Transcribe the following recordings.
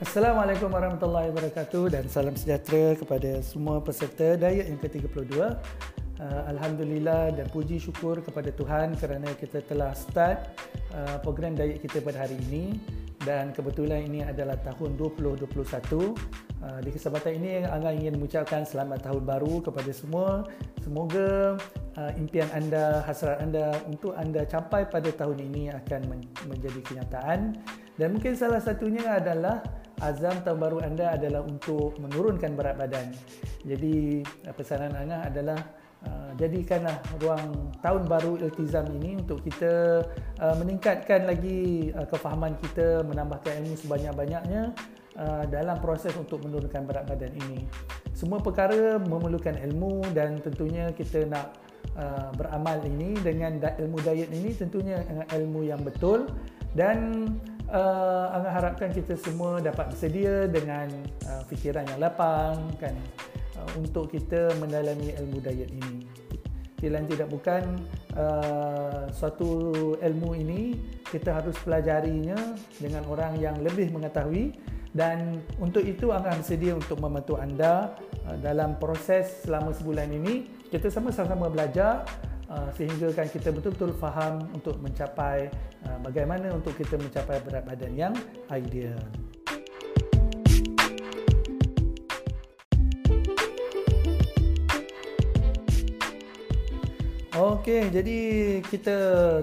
Assalamualaikum warahmatullahi wabarakatuh dan salam sejahtera kepada semua peserta diet yang ke-32. Uh, Alhamdulillah dan puji syukur kepada Tuhan kerana kita telah start uh, program diet kita pada hari ini dan kebetulan ini adalah tahun 2021. Uh, di kesempatan ini Angga ingin mengucapkan selamat tahun baru kepada semua. Semoga uh, impian anda, hasrat anda untuk anda capai pada tahun ini akan men- menjadi kenyataan. Dan mungkin salah satunya adalah azam tahun baru anda adalah untuk menurunkan berat badan. Jadi pesanan Ana adalah uh, jadikanlah ruang tahun baru iltizam ini untuk kita uh, meningkatkan lagi uh, kefahaman kita, menambahkan ilmu sebanyak-banyaknya uh, dalam proses untuk menurunkan berat badan ini. Semua perkara memerlukan ilmu dan tentunya kita nak uh, beramal ini dengan ilmu diet ini tentunya dengan ilmu yang betul dan uh, Angga harapkan kita semua dapat bersedia dengan uh, fikiran yang lapang kan untuk kita mendalami ilmu diet ini. Tidak tidak bukan uh, suatu ilmu ini kita harus pelajarinya dengan orang yang lebih mengetahui dan untuk itu Angga bersedia untuk membantu anda uh, dalam proses selama sebulan ini kita sama-sama belajar Uh, sehingga kan kita betul-betul faham untuk mencapai uh, bagaimana untuk kita mencapai berat badan yang ideal. Okey, jadi kita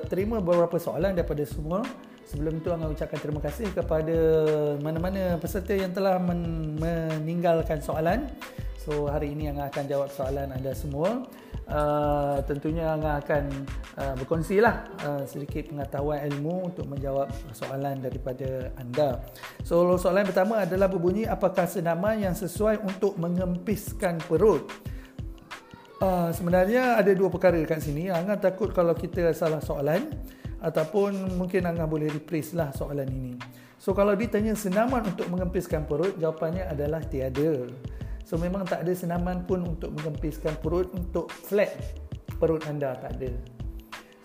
terima beberapa soalan daripada semua. Sebelum itu, Angga ucapkan terima kasih kepada mana-mana peserta yang telah men- meninggalkan soalan. So, hari ini Angga akan jawab soalan anda semua. Uh, tentunya Angga akan uh, berkongsilah uh, sedikit pengetahuan ilmu untuk menjawab soalan daripada anda. So soalan pertama adalah berbunyi apakah senaman yang sesuai untuk mengempiskan perut? Uh, sebenarnya ada dua perkara dekat sini. Angga takut kalau kita salah soalan ataupun mungkin Angga boleh rephrase lah soalan ini. So kalau ditanya senaman untuk mengempiskan perut, jawapannya adalah tiada. So memang tak ada senaman pun untuk mengempiskan perut untuk flat perut anda tak ada.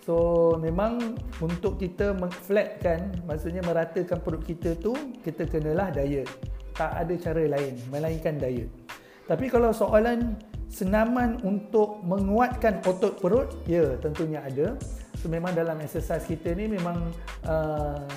So memang untuk kita mengflatkan maksudnya meratakan perut kita tu kita kenalah diet. Tak ada cara lain melainkan diet. Tapi kalau soalan senaman untuk menguatkan otot perut, ya tentunya ada. So memang dalam exercise kita ni memang uh,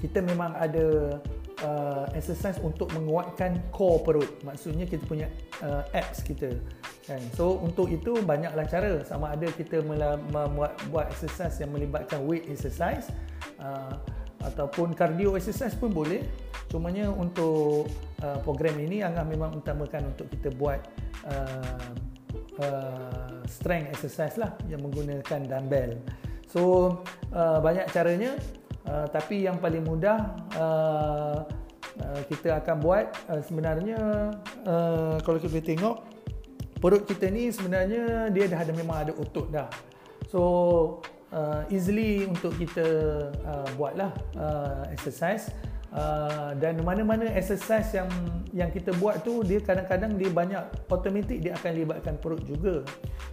kita memang ada uh, exercise untuk menguatkan core perut. Maksudnya kita punya uh, abs kita. Kan? So untuk itu banyaklah cara. Sama ada kita membuat buat exercise yang melibatkan weight exercise uh, ataupun cardio exercise pun boleh. Cumanya untuk uh, program ini Angah memang utamakan untuk kita buat uh, uh, strength exercise lah yang menggunakan dumbbell. So uh, banyak caranya Uh, tapi yang paling mudah uh, uh, kita akan buat uh, sebenarnya uh, kalau kita tengok perut kita ni sebenarnya dia dah ada memang ada otot dah. So uh, easily untuk kita uh, buatlah uh, exercise uh, dan mana-mana exercise yang yang kita buat tu dia kadang-kadang dia banyak automatik dia akan libatkan perut juga.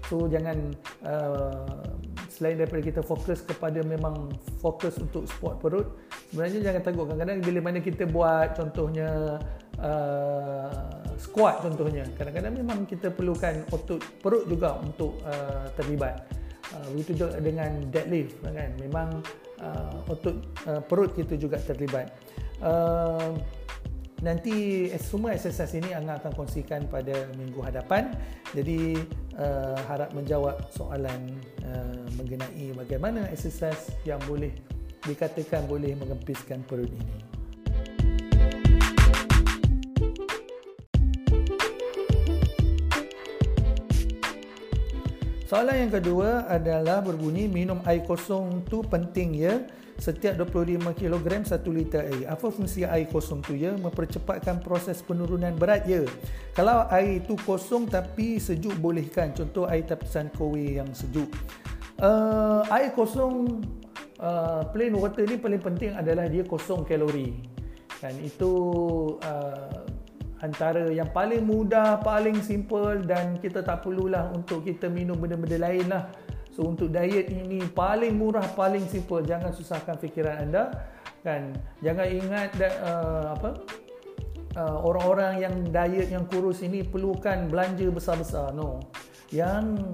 So jangan uh, selain daripada kita fokus kepada memang fokus untuk sport perut sebenarnya jangan takut. Kadang-kadang bila mana kita buat contohnya uh, squat contohnya kadang-kadang memang kita perlukan otot perut juga untuk uh, terlibat. Uh, begitu juga dengan deadlift kan? Memang uh, otot uh, perut kita juga terlibat uh, nanti semua exercise ini Angga akan kongsikan pada minggu hadapan. Jadi uh, harap menjawab soalan uh, mengenai bagaimana exercise yang boleh dikatakan boleh mengempiskan perut ini. Soalan yang kedua adalah berbunyi minum air kosong tu penting ya setiap 25 kg 1 liter air. Apa fungsi air kosong tu ya? Mempercepatkan proses penurunan berat ya. Kalau air itu kosong tapi sejuk bolehkan? Contoh air tapisan kowe yang sejuk. Uh, air kosong uh, plain water ni paling penting adalah dia kosong kalori. Kan itu uh, antara yang paling mudah, paling simple dan kita tak perlulah untuk kita minum benda-benda lain lah. So untuk diet ini paling murah, paling simple. Jangan susahkan fikiran anda. kan? Jangan ingat that, uh, apa? Uh, orang-orang yang diet yang kurus ini perlukan belanja besar-besar. No. Yang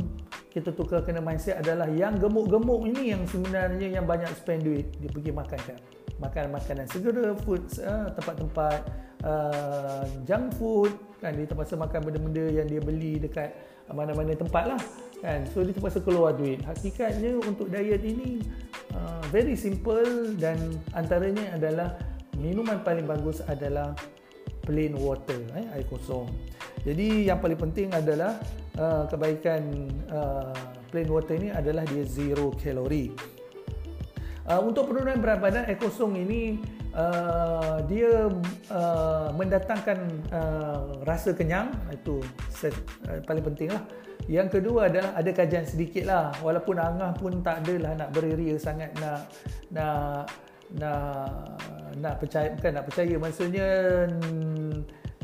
kita tukar kena mindset adalah yang gemuk-gemuk ini yang sebenarnya yang banyak spend duit dia pergi makan kan makan makanan segera food uh, tempat-tempat uh, junk food kan? Dia terpaksa makan benda-benda yang dia beli dekat mana-mana tempat lah kan? So dia terpaksa keluar duit. Hakikatnya untuk diet ini uh, very simple dan antaranya adalah minuman paling bagus adalah plain water eh, air kosong. Jadi yang paling penting adalah uh, kebaikan uh, plain water ini adalah dia zero kalori uh, untuk penurunan berat badan air kosong ini uh, dia uh, mendatangkan uh, rasa kenyang. Itu set, uh, paling penting lah. Yang kedua adalah ada kajian sedikit lah. Walaupun Angah pun tak adalah nak beria sangat nak nak nak nak percaya bukan nak percaya maksudnya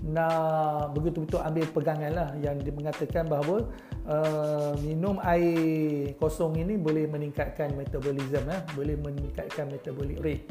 nak begitu-betul ambil pegangan lah yang dia mengatakan bahawa uh, minum air kosong ini boleh meningkatkan metabolism ya, boleh meningkatkan metabolic rate.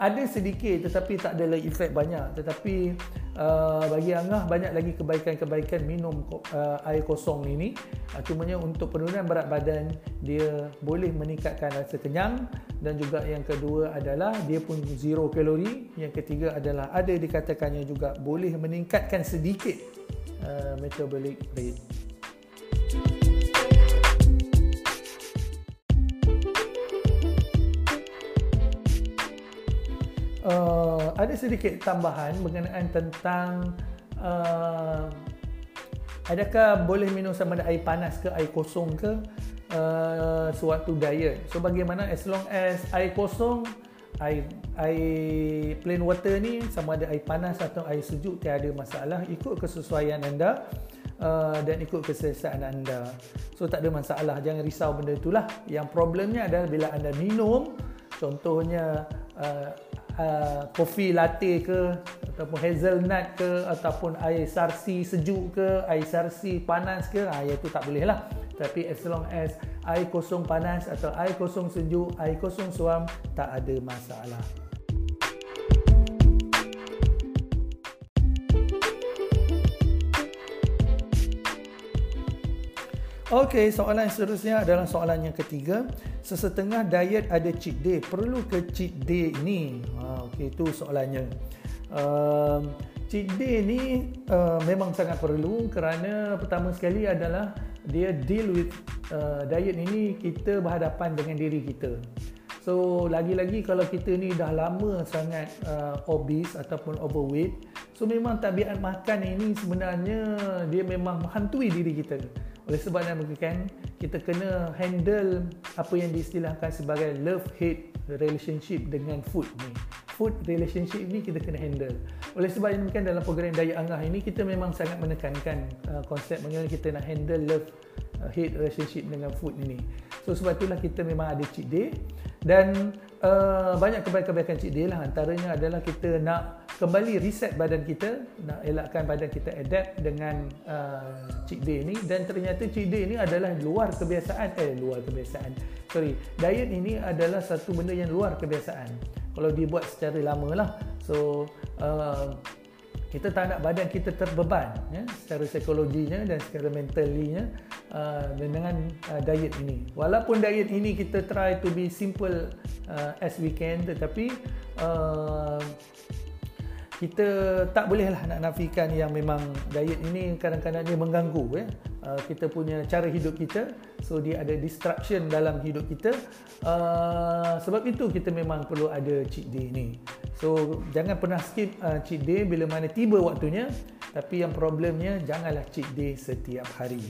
Ada sedikit tetapi tak ada efek banyak tetapi uh, bagi Angah banyak lagi kebaikan-kebaikan minum uh, air kosong ini. Uh, cumanya untuk penurunan berat badan dia boleh meningkatkan rasa kenyang dan juga yang kedua adalah dia pun zero kalori. Yang ketiga adalah ada dikatakannya juga boleh meningkatkan sedikit uh, metabolic rate. Ada sedikit tambahan berkenaan tentang uh, adakah boleh minum sama ada air panas ke air kosong ke uh, sewaktu diet. So bagaimana as long as air kosong air air plain water ni sama ada air panas atau air sejuk tiada masalah ikut kesesuaian anda uh, dan ikut keselesaan anda. So tak ada masalah jangan risau benda itulah. Yang problemnya adalah bila anda minum contohnya uh, uh, kopi latte ke ataupun hazelnut ke ataupun air sarsi sejuk ke air sarsi panas ke ah itu tak boleh lah. Tapi as long as air kosong panas atau air kosong sejuk air kosong suam tak ada masalah Okey, soalan seterusnya adalah soalan yang ketiga. Sesetengah diet ada cheat day. Perlu ke cheat day ini? Ha, Okey, itu soalannya. Um, cheat day ni uh, memang sangat perlu kerana pertama sekali adalah dia deal with uh, diet ini kita berhadapan dengan diri kita. So lagi-lagi kalau kita ni dah lama sangat uh, obese ataupun overweight, so memang tabiat makan ini sebenarnya dia memang menghantui diri kita. Oleh sebab yang kan kita kena handle apa yang diistilahkan sebagai love hate relationship dengan food ni. Food relationship ni kita kena handle. Oleh sebab yang kan dalam program Daya Angah ini kita memang sangat menekankan uh, konsep bagaimana kita nak handle love uh, hate relationship dengan food ini. So sebab itulah kita memang ada cheat day dan uh, banyak kebaikan-kebaikan cheat day lah antaranya adalah kita nak kembali reset badan kita nak elakkan badan kita adapt dengan uh, cheat day ni. Dan ternyata cheat day ni adalah luar kebiasaan eh luar kebiasaan. Sorry diet ini adalah satu benda yang luar kebiasaan. Kalau dibuat secara lama lah so uh, kita tak nak badan kita terbeban ya, secara psikologinya dan secara mentalinya uh, dengan uh, diet ini. Walaupun diet ini kita try to be simple uh, as we can tetapi uh, kita tak bolehlah nak nafikan yang memang diet ini kadang-kadang dia mengganggu ya. Uh, kita punya cara hidup kita so dia ada distraction dalam hidup kita. Uh, sebab itu kita memang perlu ada cheat day ni. So jangan pernah skip uh, cheat day bila mana tiba waktunya. Tapi yang problemnya janganlah cheat day setiap hari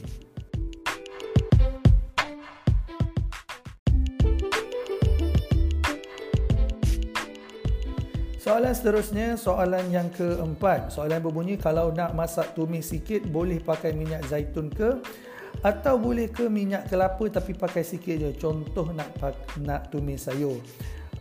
Soalan seterusnya, soalan yang keempat. Soalan berbunyi, kalau nak masak tumis sikit, boleh pakai minyak zaitun ke? Atau boleh ke minyak kelapa tapi pakai sikit je? Contoh nak nak tumis sayur.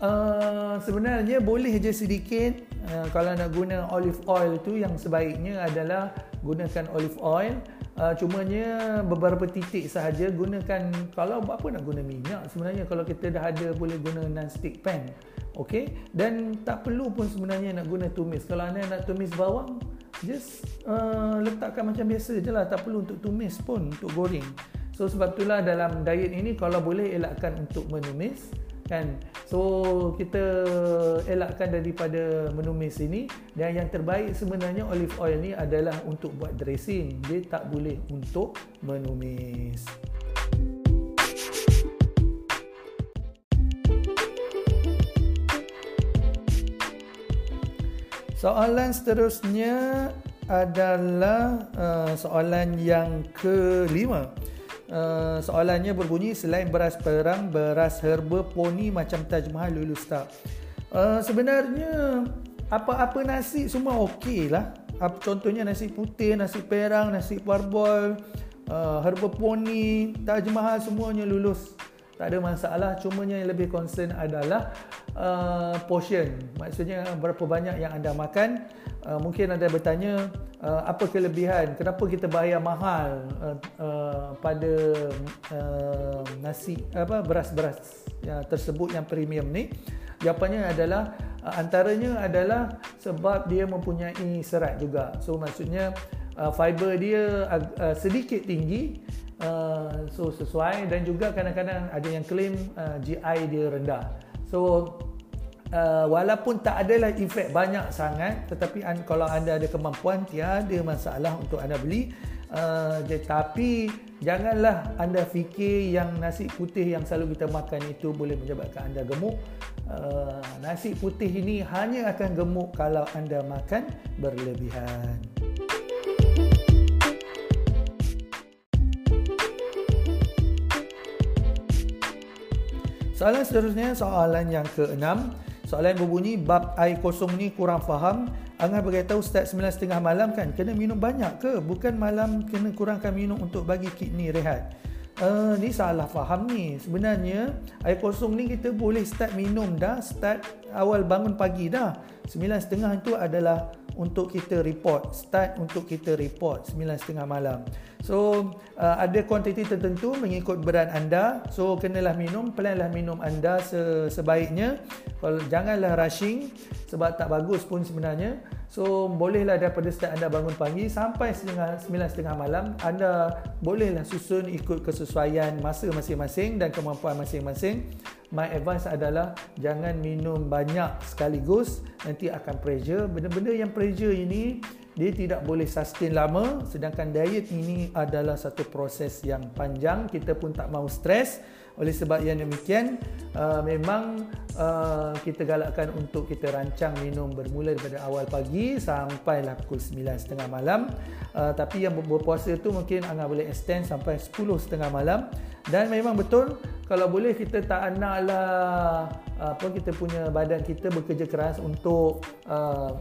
Uh, sebenarnya boleh je sedikit. Uh, kalau nak guna olive oil tu yang sebaiknya adalah gunakan olive oil. Uh, cumanya beberapa titik sahaja gunakan kalau apa nak guna minyak sebenarnya kalau kita dah ada boleh guna non stick pan Okey, dan tak perlu pun sebenarnya nak guna tumis. Kalau anda nak tumis bawang, just uh, letakkan macam biasa je lah. Tak perlu untuk tumis pun, untuk goreng. So sebab itulah dalam diet ini kalau boleh elakkan untuk menumis kan so kita elakkan daripada menumis ini dan yang terbaik sebenarnya olive oil ni adalah untuk buat dressing dia tak boleh untuk menumis Soalan seterusnya adalah uh, soalan yang kelima. Uh, soalannya berbunyi selain beras perang, beras herba, poni macam Taj Mahal lulus tak? Uh, sebenarnya apa-apa nasi semua okey lah. Contohnya nasi putih, nasi perang, nasi parboil, uh, herba poni, Taj Mahal semuanya lulus. Tak ada masalah. Cuma yang lebih concern adalah uh, portion. Maksudnya berapa banyak yang anda makan. Uh, mungkin anda bertanya uh, apa kelebihan? Kenapa kita bayar mahal uh, uh, pada uh, nasi apa beras-beras yang tersebut yang premium ni? Jawapannya adalah uh, antaranya adalah sebab dia mempunyai serat juga. So maksudnya uh, fiber dia uh, sedikit tinggi Uh, so sesuai dan juga kadang-kadang ada yang claim uh, GI dia rendah. So uh, walaupun tak adalah efek banyak sangat tetapi an, kalau anda ada kemampuan tiada masalah untuk anda beli. Uh, tetapi janganlah anda fikir yang nasi putih yang selalu kita makan itu boleh menyebabkan anda gemuk. Uh, nasi putih ini hanya akan gemuk kalau anda makan berlebihan Soalan seterusnya soalan yang keenam. Soalan berbunyi bab air kosong ni kurang faham. Angah beritahu start 9.30 malam kan kena minum banyak ke? Bukan malam kena kurangkan minum untuk bagi kidney rehat. Uh, ni salah faham ni. Sebenarnya air kosong ni kita boleh start minum dah start awal bangun pagi dah. 9.30 itu adalah untuk kita report start untuk kita report 9.30 malam so uh, ada kuantiti tertentu mengikut berat anda so kenalah minum pelanlah minum anda sebaiknya kalau janganlah rushing sebab tak bagus pun sebenarnya So bolehlah daripada start anda bangun pagi sampai setengah sembilan setengah malam anda bolehlah susun ikut kesesuaian masa masing-masing dan kemampuan masing-masing. My advice adalah jangan minum banyak sekaligus nanti akan pressure. Benda-benda yang pressure ini dia tidak boleh sustain lama sedangkan diet ini adalah satu proses yang panjang kita pun tak mau stres oleh sebab yang demikian uh, memang uh, kita galakkan untuk kita rancang minum bermula daripada awal pagi sampailah pukul 9.30 malam. Uh, tapi yang berpuasa tu mungkin anda boleh extend sampai 10.30 malam. Dan memang betul kalau boleh kita tak naklah apa kita punya badan kita bekerja keras untuk uh,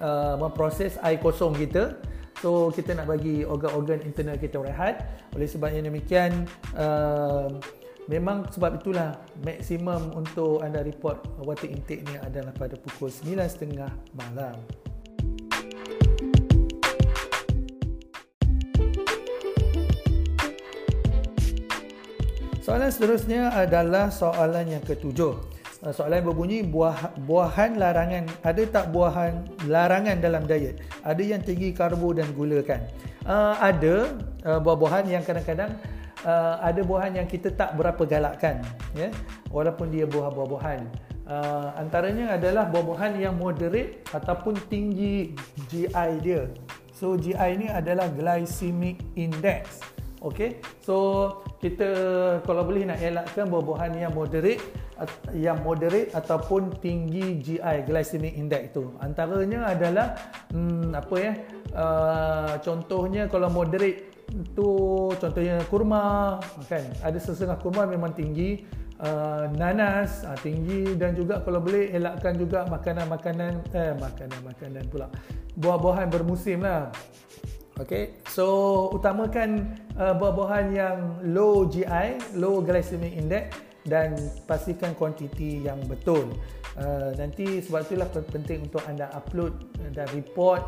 uh, memproses air kosong kita. So kita nak bagi organ-organ internal kita rehat. Oleh sebab yang demikian uh, Memang sebab itulah maksimum untuk anda report water intake ni adalah pada pukul 9.30 malam. Soalan seterusnya adalah soalan yang ketujuh. Uh, soalan berbunyi buah buahan larangan ada tak buahan larangan dalam diet? Ada yang tinggi karbo dan gula kan? Uh, ada uh, buah-buahan yang kadang-kadang uh, ada buahan yang kita tak berapa galakkan ya? Walaupun dia buah-buahan. Uh, antaranya adalah buah-buahan yang moderate ataupun tinggi GI dia. So GI ni adalah glycemic index okey so kita kalau boleh nak elakkan buah-buahan yang moderate yang moderate ataupun tinggi GI glycemic index tu. Antaranya adalah hmm, apa ya? Uh, contohnya kalau moderate itu contohnya kurma kan? Ada setengah kurma memang tinggi uh, nanas uh, tinggi dan juga kalau boleh elakkan juga makanan-makanan eh makanan-makanan pula. Buah-buahan bermusim lah Okay, so utamakan uh, buah-buahan yang low GI, low glycemic index dan pastikan kuantiti yang betul uh, nanti sebab itulah penting untuk anda upload dan report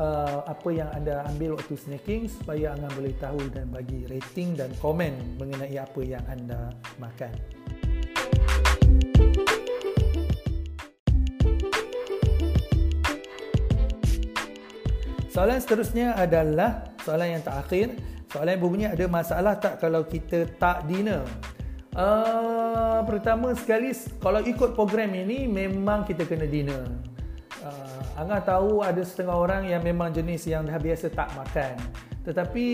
uh, apa yang anda ambil waktu snacking supaya anda boleh tahu dan bagi rating dan komen mengenai apa yang anda makan. Soalan seterusnya adalah soalan yang terakhir. Soalan yang berbunyi ada masalah tak kalau kita tak dinner? Uh, pertama sekali kalau ikut program ini memang kita kena dinner. Uh, Angah tahu ada setengah orang yang memang jenis yang dah biasa tak makan. Tetapi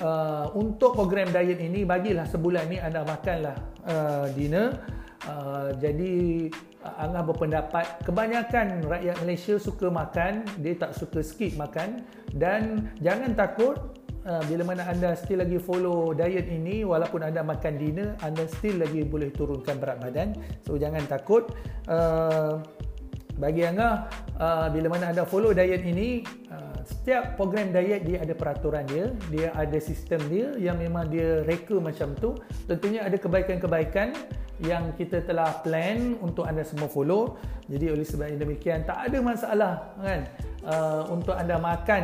uh, untuk program diet ini bagilah sebulan ni anda makanlah uh, dinner. Uh, jadi uh, Angah berpendapat kebanyakan rakyat Malaysia suka makan, dia tak suka skip makan dan jangan takut uh, bila mana anda still lagi follow diet ini walaupun anda makan dinner anda still lagi boleh turunkan berat badan. So jangan takut. Uh, bagi anda uh, bila mana anda follow diet ini uh, setiap program diet dia ada peraturan dia dia ada sistem dia yang memang dia reka macam tu. Tentunya ada kebaikan-kebaikan yang kita telah plan untuk anda semua follow. Jadi oleh sebab demikian tak ada masalah kan? Uh, untuk anda makan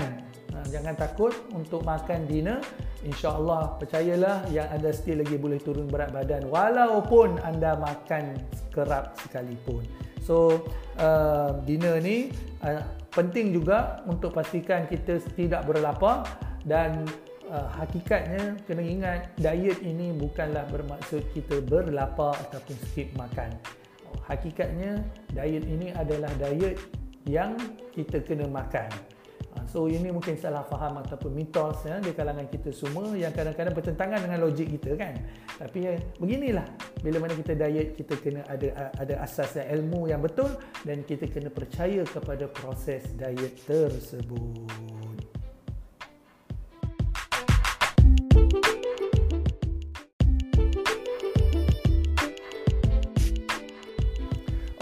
jangan takut untuk makan dinner. InsyaAllah percayalah yang anda still lagi boleh turun berat badan walaupun anda makan kerap sekalipun. So uh, dinner ni uh, penting juga untuk pastikan kita tidak berlapar dan uh, hakikatnya kena ingat diet ini bukanlah bermaksud kita berlapar ataupun skip makan. Hakikatnya diet ini adalah diet yang kita kena makan. So ini mungkin salah faham ataupun mitos ya, di kalangan kita semua yang kadang-kadang bertentangan dengan logik kita kan. Tapi ya, beginilah bila mana kita diet kita kena ada ada asas yang ilmu yang betul dan kita kena percaya kepada proses diet tersebut.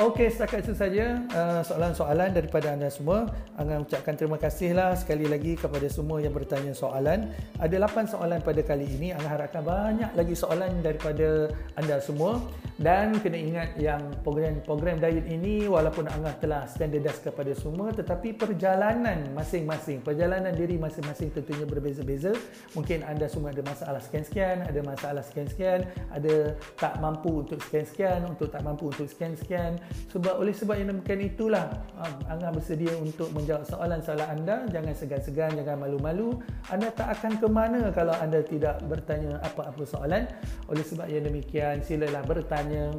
Okey, setakat itu saja uh, soalan-soalan daripada anda semua. Anda ucapkan terima kasihlah sekali lagi kepada semua yang bertanya soalan. Ada 8 soalan pada kali ini. Anda harapkan banyak lagi soalan daripada anda semua. Dan kena ingat yang program-program diet ini walaupun anda telah standardize kepada semua tetapi perjalanan masing-masing, perjalanan diri masing-masing tentunya berbeza-beza. Mungkin anda semua ada masalah sekian-sekian, ada masalah sekian-sekian, ada tak mampu untuk sekian-sekian, untuk tak mampu untuk sekian-sekian sebab oleh sebab yang demikian itulah um, Angah bersedia untuk menjawab soalan-soalan anda. Jangan segan-segan jangan malu-malu. Anda tak akan ke mana kalau anda tidak bertanya apa-apa soalan. Oleh sebab yang demikian silalah bertanya.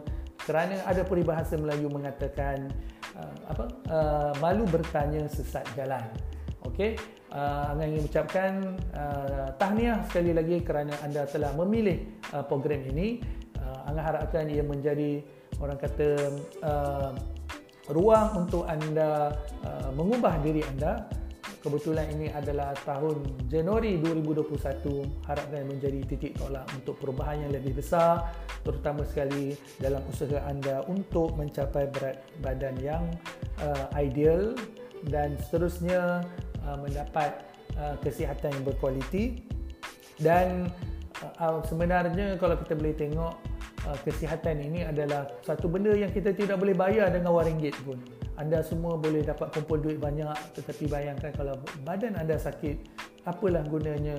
Kerana ada peribahasa Melayu mengatakan uh, apa uh, malu bertanya sesat jalan. Okey? Uh, Angah ingin mengucapkan uh, tahniah sekali lagi kerana anda telah memilih uh, program ini. Uh, Angah harapkan ia menjadi orang kata uh, ruang untuk anda uh, mengubah diri anda. Kebetulan ini adalah tahun Januari 2021 harapkan menjadi titik tolak untuk perubahan yang lebih besar terutama sekali dalam usaha anda untuk mencapai berat badan yang uh, ideal dan seterusnya uh, mendapat uh, kesihatan yang berkualiti. Dan uh, sebenarnya kalau kita boleh tengok kesihatan ini adalah satu benda yang kita tidak boleh bayar dengan wang ringgit pun. Anda semua boleh dapat kumpul duit banyak tetapi bayangkan kalau badan anda sakit, apalah gunanya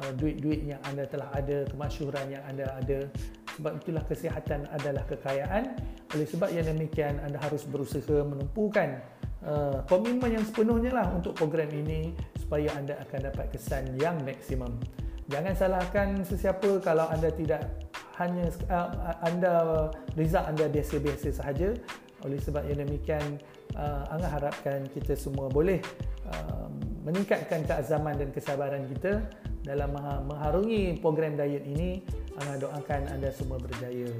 uh, duit-duit yang anda telah ada, kemasyuran yang anda ada. Sebab itulah kesihatan adalah kekayaan. Oleh sebab yang demikian anda harus berusaha menumpukan uh, komitmen yang sepenuhnya lah untuk program ini supaya anda akan dapat kesan yang maksimum. Jangan salahkan sesiapa kalau anda tidak hanya uh, anda result anda biasa-biasa sahaja. Oleh sebab yang demikian uh, anda harapkan kita semua boleh uh, meningkatkan keazaman dan kesabaran kita dalam mengharungi program diet ini. Anda doakan anda semua berjaya